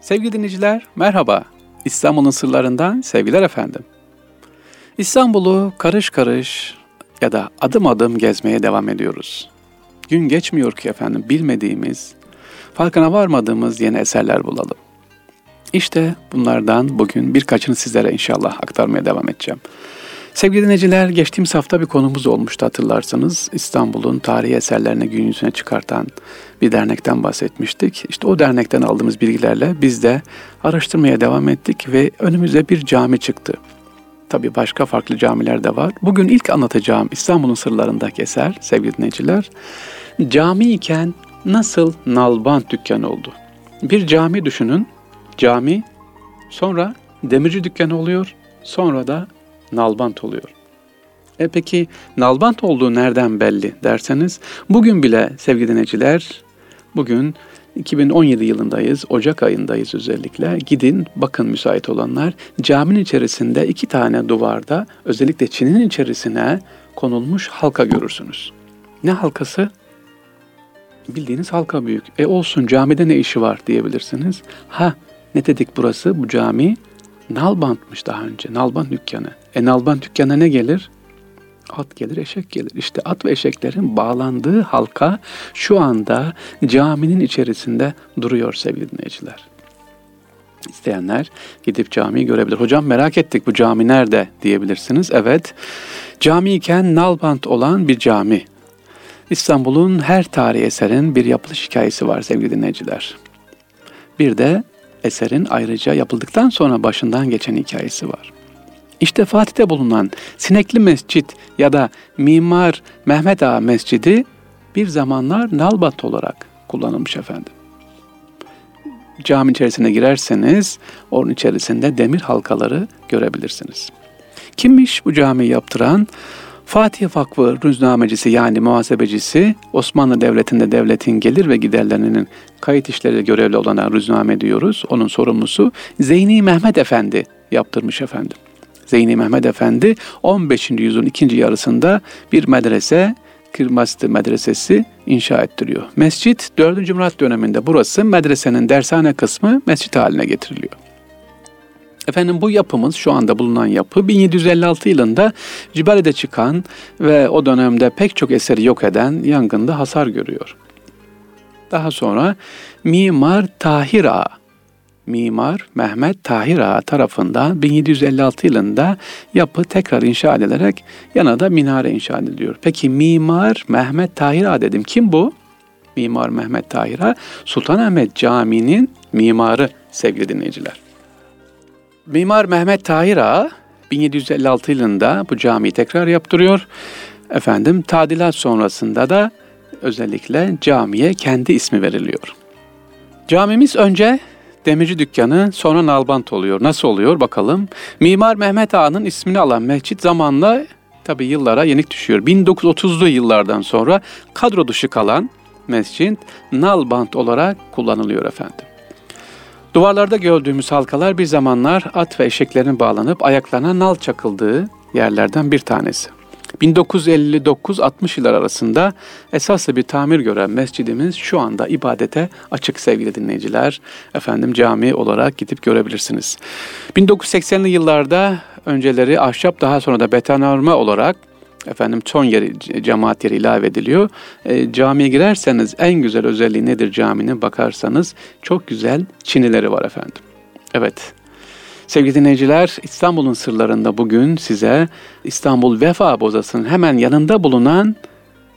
Sevgili dinleyiciler, merhaba. İstanbul'un sırlarından sevgiler efendim. İstanbul'u karış karış ya da adım adım gezmeye devam ediyoruz. Gün geçmiyor ki efendim bilmediğimiz, farkına varmadığımız yeni eserler bulalım. İşte bunlardan bugün birkaçını sizlere inşallah aktarmaya devam edeceğim. Sevgili dinleyiciler, geçtiğimiz hafta bir konumuz olmuştu hatırlarsanız. İstanbul'un tarihi eserlerini gün yüzüne çıkartan bir dernekten bahsetmiştik. İşte o dernekten aldığımız bilgilerle biz de araştırmaya devam ettik ve önümüze bir cami çıktı. Tabii başka farklı camiler de var. Bugün ilk anlatacağım İstanbul'un sırlarındaki eser sevgili dinleyiciler. Cami iken nasıl nalbant dükkanı oldu? Bir cami düşünün. Cami sonra demirci dükkanı oluyor. Sonra da nalbant oluyor. E peki nalbant olduğu nereden belli derseniz bugün bile sevgili dinleyiciler bugün 2017 yılındayız, Ocak ayındayız özellikle. Gidin bakın müsait olanlar caminin içerisinde iki tane duvarda özellikle Çin'in içerisine konulmuş halka görürsünüz. Ne halkası? Bildiğiniz halka büyük. E olsun camide ne işi var diyebilirsiniz. Ha ne dedik burası bu cami? Nalbantmış daha önce. Nalbant dükkanı. E nalbant dükkanına ne gelir? At gelir, eşek gelir. İşte at ve eşeklerin bağlandığı halka şu anda caminin içerisinde duruyor sevgili dinleyiciler. İsteyenler gidip camiyi görebilir. Hocam merak ettik bu cami nerede diyebilirsiniz. Evet, cami iken nalbant olan bir cami. İstanbul'un her tarihi eserin bir yapılış hikayesi var sevgili dinleyiciler. Bir de eserin ayrıca yapıldıktan sonra başından geçen hikayesi var. İşte Fatih'te bulunan Sinekli Mescit ya da Mimar Mehmet Ağa Mescidi bir zamanlar nalbat olarak kullanılmış efendim. Cami içerisine girerseniz onun içerisinde demir halkaları görebilirsiniz. Kimmiş bu cami yaptıran? Fatih Vakfı rüznamecisi yani muhasebecisi Osmanlı Devleti'nde devletin gelir ve giderlerinin kayıt işleri görevli olana rüzname diyoruz. Onun sorumlusu Zeyni Mehmet Efendi yaptırmış efendim. Zeyni Mehmet Efendi 15. yüzyılın ikinci yarısında bir medrese, Kırmastı Medresesi inşa ettiriyor. Mescit 4. Murat döneminde burası medresenin dershane kısmı mescit haline getiriliyor. Efendim bu yapımız şu anda bulunan yapı 1756 yılında Cibali'de çıkan ve o dönemde pek çok eseri yok eden yangında hasar görüyor. Daha sonra Mimar Tahir Ağa, Mimar Mehmet Tahir Ağa tarafından 1756 yılında yapı tekrar inşa edilerek yana da minare inşa ediliyor. Peki Mimar Mehmet Tahir Ağa dedim. Kim bu? Mimar Mehmet Tahir Ağa, Sultanahmet Camii'nin mimarı sevgili dinleyiciler. Mimar Mehmet Tahir Ağa 1756 yılında bu camiyi tekrar yaptırıyor. Efendim tadilat sonrasında da özellikle camiye kendi ismi veriliyor. Camimiz önce demirci dükkanı sonra nalbant oluyor. Nasıl oluyor bakalım. Mimar Mehmet Ağa'nın ismini alan mescit zamanla tabi yıllara yenik düşüyor. 1930'lu yıllardan sonra kadro dışı kalan mescit nalbant olarak kullanılıyor efendim. Duvarlarda gördüğümüz halkalar bir zamanlar at ve eşeklerin bağlanıp ayaklarına nal çakıldığı yerlerden bir tanesi. 1959-60 yıllar arasında esaslı bir tamir gören mescidimiz şu anda ibadete açık sevgili dinleyiciler. Efendim cami olarak gidip görebilirsiniz. 1980'li yıllarda önceleri ahşap daha sonra da betonarme olarak efendim son yeri cemaat yeri ilave ediliyor. E, camiye girerseniz en güzel özelliği nedir caminin bakarsanız çok güzel çinileri var efendim. Evet. Sevgili dinleyiciler, İstanbul'un sırlarında bugün size İstanbul Vefa Bozası'nın hemen yanında bulunan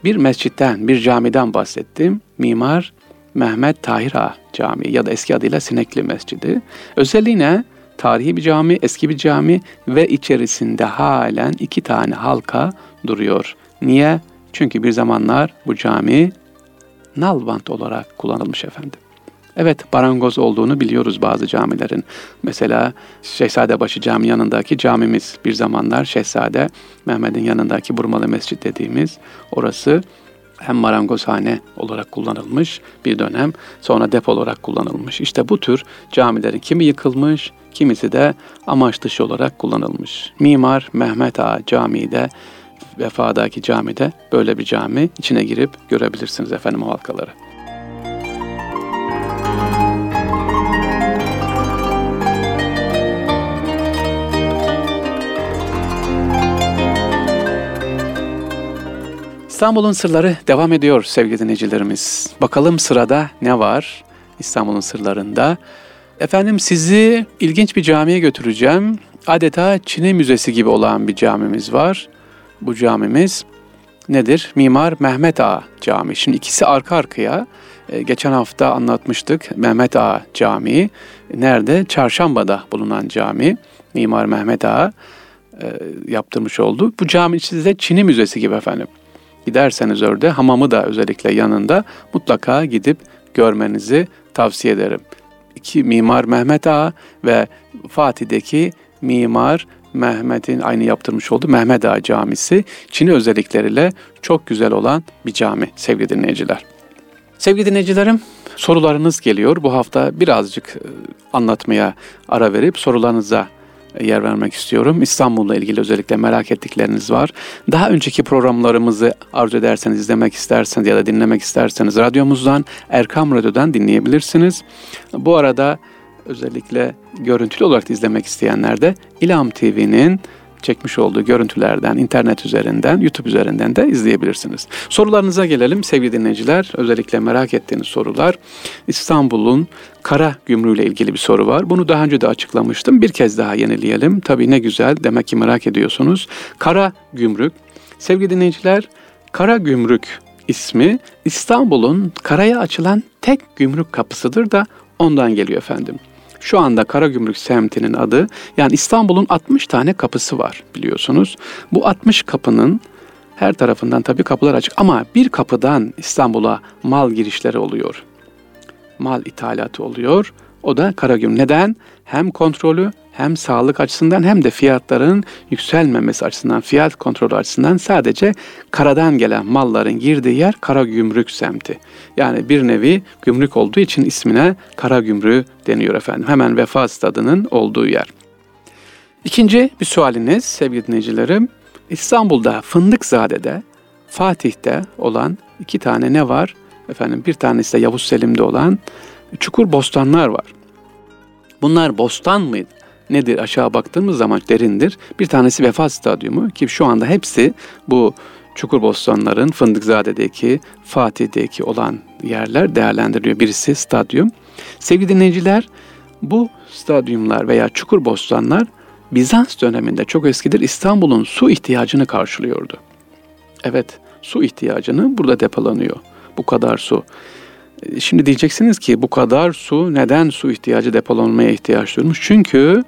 bir mescitten, bir camiden bahsettim. Mimar Mehmet Tahir Ağa Camii ya da eski adıyla Sinekli Mescidi. Özelliği ne? Tarihi bir cami, eski bir cami ve içerisinde halen iki tane halka duruyor. Niye? Çünkü bir zamanlar bu cami nalbant olarak kullanılmış efendim. Evet barangoz olduğunu biliyoruz bazı camilerin. Mesela Şehzadebaşı Cami yanındaki camimiz bir zamanlar Şehzade Mehmet'in yanındaki Burmalı Mescid dediğimiz orası hem marangozhane olarak kullanılmış bir dönem sonra depo olarak kullanılmış. İşte bu tür camilerin kimi yıkılmış kimisi de amaç dışı olarak kullanılmış. Mimar Mehmet Ağa Camii de Vefa'daki camide böyle bir cami içine girip görebilirsiniz efendim o halkaları. İstanbul'un sırları devam ediyor sevgili dinleyicilerimiz. Bakalım sırada ne var İstanbul'un sırlarında? Efendim sizi ilginç bir camiye götüreceğim. Adeta Çin'e müzesi gibi olan bir camimiz var. Bu camimiz nedir? Mimar Mehmet Ağa Camii. Şimdi ikisi arka arkaya. Ee, geçen hafta anlatmıştık Mehmet Ağa Camii. Nerede? Çarşamba'da bulunan cami. Mimar Mehmet Ağa e, yaptırmış oldu. Bu cami size Çin'i müzesi gibi efendim. Giderseniz orada hamamı da özellikle yanında mutlaka gidip görmenizi tavsiye ederim. İki Mimar Mehmet Ağa ve Fatih'deki Mimar Mehmet'in aynı yaptırmış olduğu Mehmet Ağa Camisi Çin'i özellikleriyle çok güzel olan bir cami sevgili dinleyiciler. Sevgili dinleyicilerim sorularınız geliyor. Bu hafta birazcık e, anlatmaya ara verip sorularınıza yer vermek istiyorum. İstanbul'la ilgili özellikle merak ettikleriniz var. Daha önceki programlarımızı arzu ederseniz, izlemek isterseniz ya da dinlemek isterseniz radyomuzdan, Erkam Radyo'dan dinleyebilirsiniz. Bu arada özellikle görüntülü olarak izlemek isteyenler de İlham TV'nin çekmiş olduğu görüntülerden, internet üzerinden, YouTube üzerinden de izleyebilirsiniz. Sorularınıza gelelim sevgili dinleyiciler. Özellikle merak ettiğiniz sorular. İstanbul'un kara gümrüğüyle ilgili bir soru var. Bunu daha önce de açıklamıştım. Bir kez daha yenileyelim. Tabii ne güzel. Demek ki merak ediyorsunuz. Kara gümrük. Sevgili dinleyiciler, kara gümrük ismi İstanbul'un karaya açılan tek gümrük kapısıdır da ondan geliyor efendim. Şu anda Karagümrük semtinin adı yani İstanbul'un 60 tane kapısı var biliyorsunuz. Bu 60 kapının her tarafından tabii kapılar açık ama bir kapıdan İstanbul'a mal girişleri oluyor. Mal ithalatı oluyor. O da Karagümrük. Neden? Hem kontrolü hem sağlık açısından hem de fiyatların yükselmemesi açısından, fiyat kontrolü açısından sadece karadan gelen malların girdiği yer kara gümrük semti. Yani bir nevi gümrük olduğu için ismine kara gümrüğü deniyor efendim. Hemen vefa stadının olduğu yer. İkinci bir sualiniz sevgili dinleyicilerim. İstanbul'da Fındıkzade'de, Fatih'te olan iki tane ne var? Efendim bir tanesi de Yavuz Selim'de olan çukur bostanlar var. Bunlar bostan mıydı? Nedir aşağı baktığımız zaman derindir. Bir tanesi Vefa Stadyumu ki şu anda hepsi bu Çukurbostanların Fındıkzade'deki, Fatih'teki olan yerler değerlendiriliyor. Birisi stadyum. Sevgili dinleyiciler, bu stadyumlar veya Çukurbostanlar Bizans döneminde çok eskidir İstanbul'un su ihtiyacını karşılıyordu. Evet, su ihtiyacını burada depolanıyor. Bu kadar su. Şimdi diyeceksiniz ki bu kadar su neden su ihtiyacı depolanmaya ihtiyaç duymuş? Çünkü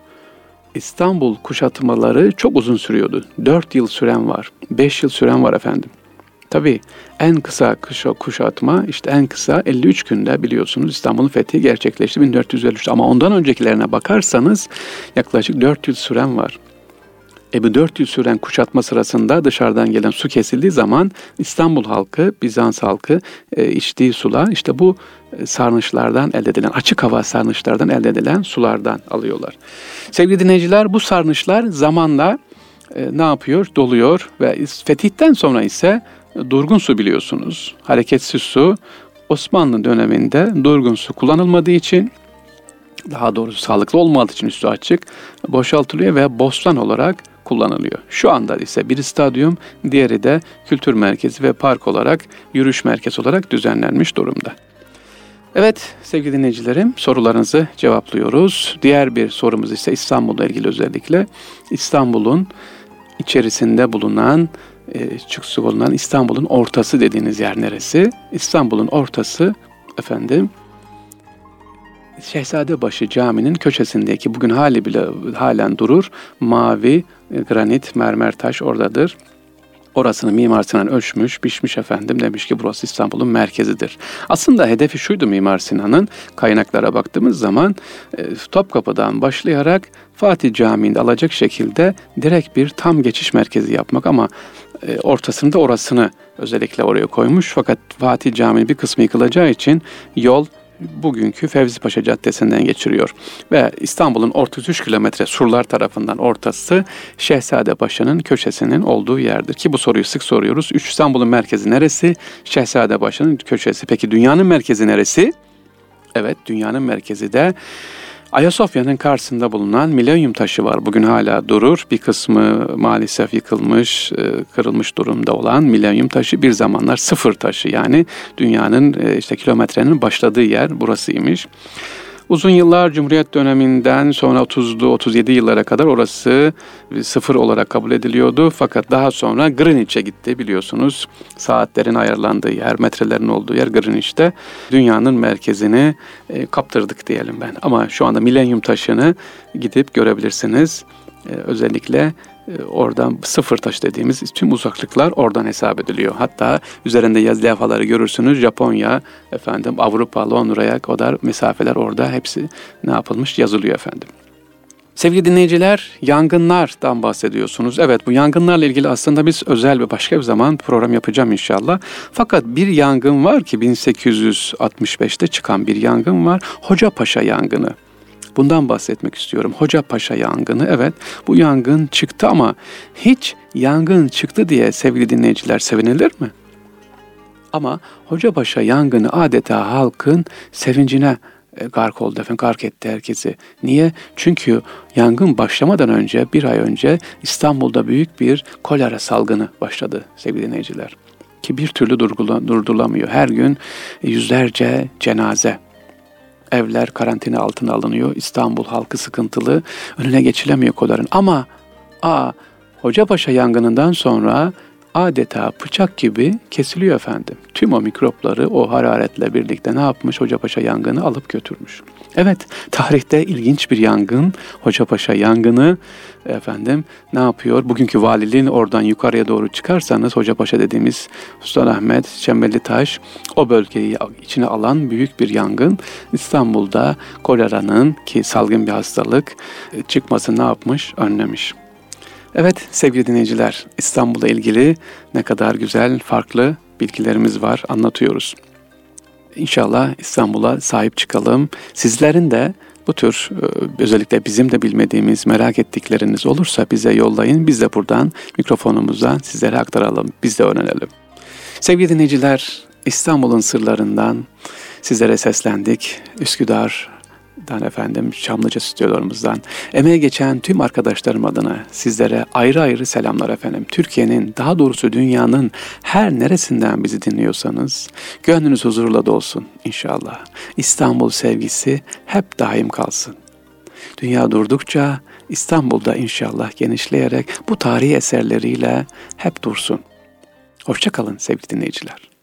İstanbul kuşatmaları çok uzun sürüyordu. 4 yıl süren var, 5 yıl süren var efendim. Tabii en kısa kuşatma işte en kısa 53 günde biliyorsunuz İstanbul'un fethi gerçekleşti 1453 ama ondan öncekilerine bakarsanız yaklaşık 4 yıl süren var. E bu 4 yıl süren kuşatma sırasında dışarıdan gelen su kesildiği zaman İstanbul halkı, Bizans halkı e, içtiği sular işte bu e, sarnıçlardan elde edilen, açık hava sarnıçlardan elde edilen sulardan alıyorlar. Sevgili dinleyiciler bu sarnıçlar zamanla e, ne yapıyor? Doluyor ve fetihten sonra ise durgun su biliyorsunuz. Hareketsiz su Osmanlı döneminde durgun su kullanılmadığı için daha doğrusu sağlıklı olmadığı için üstü açık boşaltılıyor ve bostan olarak kullanılıyor. Şu anda ise bir stadyum, diğeri de kültür merkezi ve park olarak, yürüyüş merkezi olarak düzenlenmiş durumda. Evet sevgili dinleyicilerim sorularınızı cevaplıyoruz. Diğer bir sorumuz ise İstanbul'la ilgili özellikle. İstanbul'un içerisinde bulunan, e, çıksı bulunan İstanbul'un ortası dediğiniz yer neresi? İstanbul'un ortası efendim Şehzadebaşı Camii'nin köşesindeki bugün hali bile halen durur. Mavi e, granit mermer taş oradadır. Orasını Mimar Sinan ölçmüş, biçmiş efendim demiş ki burası İstanbul'un merkezidir. Aslında hedefi şuydu Mimar Sinan'ın kaynaklara baktığımız zaman e, Topkapı'dan başlayarak Fatih Camii'nde alacak şekilde direkt bir tam geçiş merkezi yapmak ama e, ortasında orasını özellikle oraya koymuş. Fakat Fatih Camii'nin bir kısmı yıkılacağı için yol bugünkü Fevzi Paşa Caddesi'nden geçiriyor. Ve İstanbul'un 33 kilometre surlar tarafından ortası Şehzade Paşa'nın köşesinin olduğu yerdir. Ki bu soruyu sık soruyoruz. Üç İstanbul'un merkezi neresi? Şehzade Paşa'nın köşesi. Peki dünyanın merkezi neresi? Evet dünyanın merkezi de Ayasofya'nın karşısında bulunan milenyum taşı var. Bugün hala durur. Bir kısmı maalesef yıkılmış, e, kırılmış durumda olan milenyum taşı bir zamanlar sıfır taşı. Yani dünyanın e, işte kilometrenin başladığı yer burasıymış. Uzun yıllar Cumhuriyet döneminden sonra 30'lu 37 yıllara kadar orası sıfır olarak kabul ediliyordu. Fakat daha sonra Greenwich'e gitti biliyorsunuz. Saatlerin ayarlandığı yer, metrelerin olduğu yer Greenwich'te. Dünyanın merkezini e, kaptırdık diyelim ben. Ama şu anda milenyum taşını gidip görebilirsiniz. E, özellikle oradan sıfır taş dediğimiz tüm uzaklıklar oradan hesap ediliyor. Hatta üzerinde yazı levhaları görürsünüz. Japonya, efendim Avrupa, Londra'ya kadar mesafeler orada hepsi ne yapılmış yazılıyor efendim. Sevgili dinleyiciler, yangınlardan bahsediyorsunuz. Evet bu yangınlarla ilgili aslında biz özel bir başka bir zaman program yapacağım inşallah. Fakat bir yangın var ki 1865'te çıkan bir yangın var. Hocapaşa yangını. Bundan bahsetmek istiyorum. Hoca Paşa yangını evet bu yangın çıktı ama hiç yangın çıktı diye sevgili dinleyiciler sevinilir mi? Ama Hoca Paşa yangını adeta halkın sevincine e, gark oldu efendim, gark etti herkesi. Niye? Çünkü yangın başlamadan önce, bir ay önce İstanbul'da büyük bir kolera salgını başladı sevgili dinleyiciler. Ki bir türlü durdurulamıyor. Her gün yüzlerce cenaze Evler karantina altına alınıyor. İstanbul halkı sıkıntılı. Önüne geçilemiyor koların. Ama a Hocapaşa yangınından sonra adeta bıçak gibi kesiliyor efendim. Tüm o mikropları o hararetle birlikte ne yapmış? Hocapaşa yangını alıp götürmüş. Evet, tarihte ilginç bir yangın, Hocapaşa yangını efendim ne yapıyor? Bugünkü valiliğin oradan yukarıya doğru çıkarsanız Hocapaşa dediğimiz Sultanahmet, Çemberli Taş o bölgeyi içine alan büyük bir yangın. İstanbul'da koleranın ki salgın bir hastalık çıkmasını ne yapmış? Önlemiş. Evet sevgili dinleyiciler İstanbul'la ilgili ne kadar güzel farklı bilgilerimiz var anlatıyoruz. İnşallah İstanbul'a sahip çıkalım. Sizlerin de bu tür e, özellikle bizim de bilmediğimiz, merak ettikleriniz olursa bize yollayın. Biz de buradan mikrofonumuzdan sizlere aktaralım. Biz de öğrenelim. Sevgili dinleyiciler, İstanbul'un sırlarından sizlere seslendik. Üsküdar, Dan efendim Çamlıca stüdyolarımızdan emeğe geçen tüm arkadaşlarım adına sizlere ayrı ayrı selamlar efendim. Türkiye'nin daha doğrusu dünyanın her neresinden bizi dinliyorsanız gönlünüz huzurla dolsun inşallah. İstanbul sevgisi hep daim kalsın. Dünya durdukça İstanbul'da inşallah genişleyerek bu tarihi eserleriyle hep dursun. Hoşçakalın sevgili dinleyiciler.